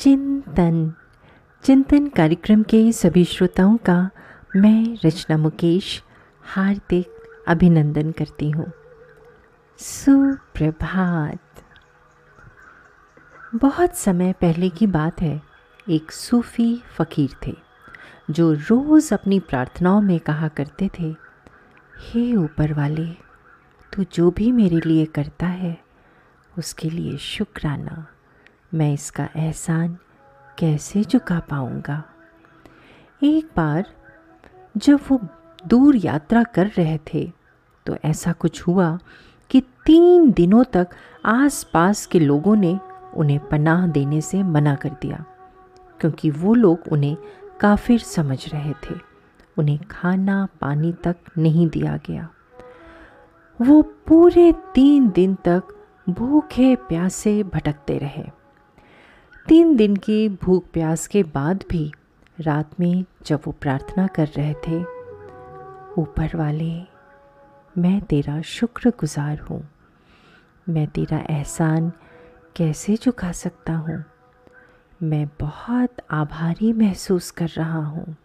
चिंतन। चिंतन कार्यक्रम के सभी श्रोताओं का मैं रचना मुकेश हार्दिक अभिनंदन करती हूँ। सुप्रभात। बहुत समय पहले की बात है, एक सूफ़ी फ़कीर थे, जो रोज़ अपनी प्रार्थनाओं में कहा करते थे, हे ऊपर वाले, तू जो भी मेरे लिए करता है, उसके लिए शुक्राना। मैं इसका एहसान कैसे चुका पाऊँगा? एक बार जब वो दूर यात्रा कर रहे थे तो ऐसा कुछ हुआ कि तीन दिनों तक आसपास के लोगों ने उन्हें पनाह देने से मना कर दिया, क्योंकि वो लोग उन्हें काफिर समझ रहे थे। उन्हें खाना पानी तक नहीं दिया गया। वो पूरे तीन दिन तक भूखे प्यासे भटकते रहे। तीन दिन की भूख प्यास के बाद भी रात में जब वो प्रार्थना कर रहे थे, ऊपर वाले, मैं तेरा शुक्रगुजार हूँ। मैं तेरा एहसान कैसे चुका सकता हूँ? मैं बहुत आभारी महसूस कर रहा हूँ।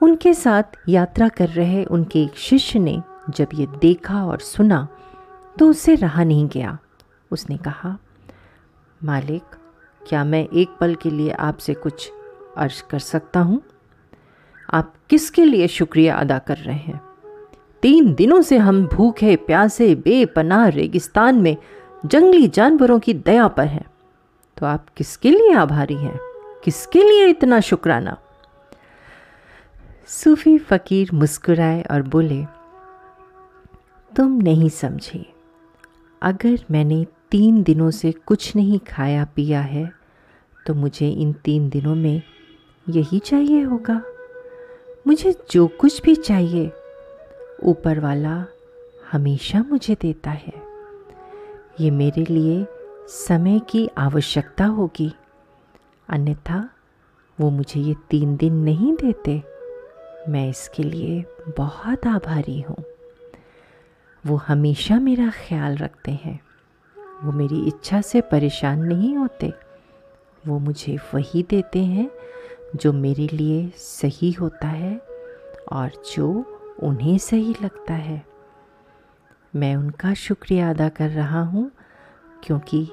उनके साथ यात्रा कर रहे उनके एक शिष्य ने जब ये देखा और सुना तो उससे रहा नहीं गया। उसने कहा, मालिक क्या मैं एक पल के लिए आपसे कुछ अर्ज़ कर सकता हूँ? आप किसके लिए शुक्रिया अदा कर रहे हैं? तीन दिनों से हम भूखे प्यासे, बेपनाह रेगिस्तान में जंगली जानवरों की दया पर हैं। तो आप किसके लिए आभारी हैं? किसके लिए इतना शुक्राना? सूफी फकीर मुस्कुराए और बोले, तुम नहीं समझे। अगर मैंने तीन दिनों से कुछ नहीं खाया पिया है तो मुझे इन तीन दिनों में यही चाहिए होगा। मुझे जो कुछ भी चाहिए, ऊपर वाला हमेशा मुझे देता है। ये मेरे लिए समय की आवश्यकता होगी। अन्यथा वो मुझे ये तीन दिन नहीं देते। मैं इसके लिए बहुत आभारी हूँ। वो हमेशा मेरा ख्याल रखते हैं। वो मेरी इच्छा से परेशान नहीं होते। वो मुझे वही देते हैं जो मेरे लिए सही होता है और जो उन्हें सही लगता है। मैं उनका शुक्रिया अदा कर रहा हूँ क्योंकि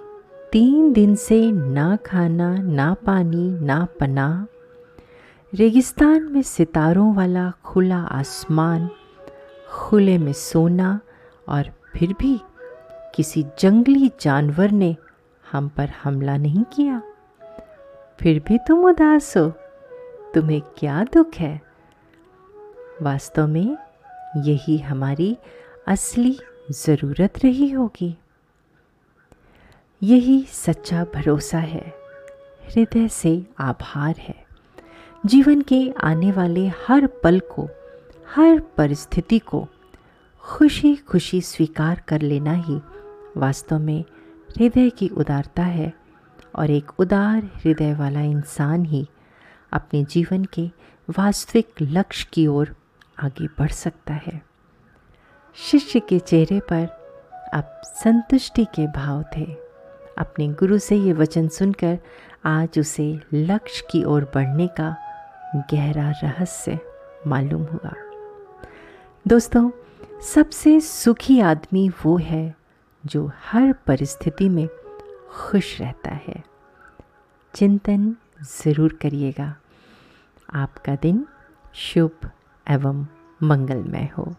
तीन दिन से ना खाना, ना पानी, ना पना रेगिस्तान में सितारों वाला खुला आसमान, खुले में सोना और फिर भी किसी जंगली जानवर ने हम पर हमला नहीं किया। फिर भी तुम उदास हो। तुम्हें क्या दुख है? वास्तव में यही हमारी असली ज़रूरत रही होगी। यही सच्चा भरोसा है। हृदय से आभार है। जीवन के आने वाले हर पल को, हर परिस्थिति को खुशी खुशी स्वीकार कर लेना ही वास्तव में हृदय की उदारता है और एक उदार हृदय वाला इंसान ही अपने जीवन के वास्तविक लक्ष्य की ओर आगे बढ़ सकता है। शिष्य के चेहरे पर अब संतुष्टि के भाव थे। अपने गुरु से ये वचन सुनकर आज उसे लक्ष्य की ओर बढ़ने का गहरा रहस्य मालूम हुआ। दोस्तों, सबसे सुखी आदमी वो है जो हर परिस्थिति में खुश रहता है। चिंतन ज़रूर करिएगा। आपका दिन शुभ एवं मंगलमय हो।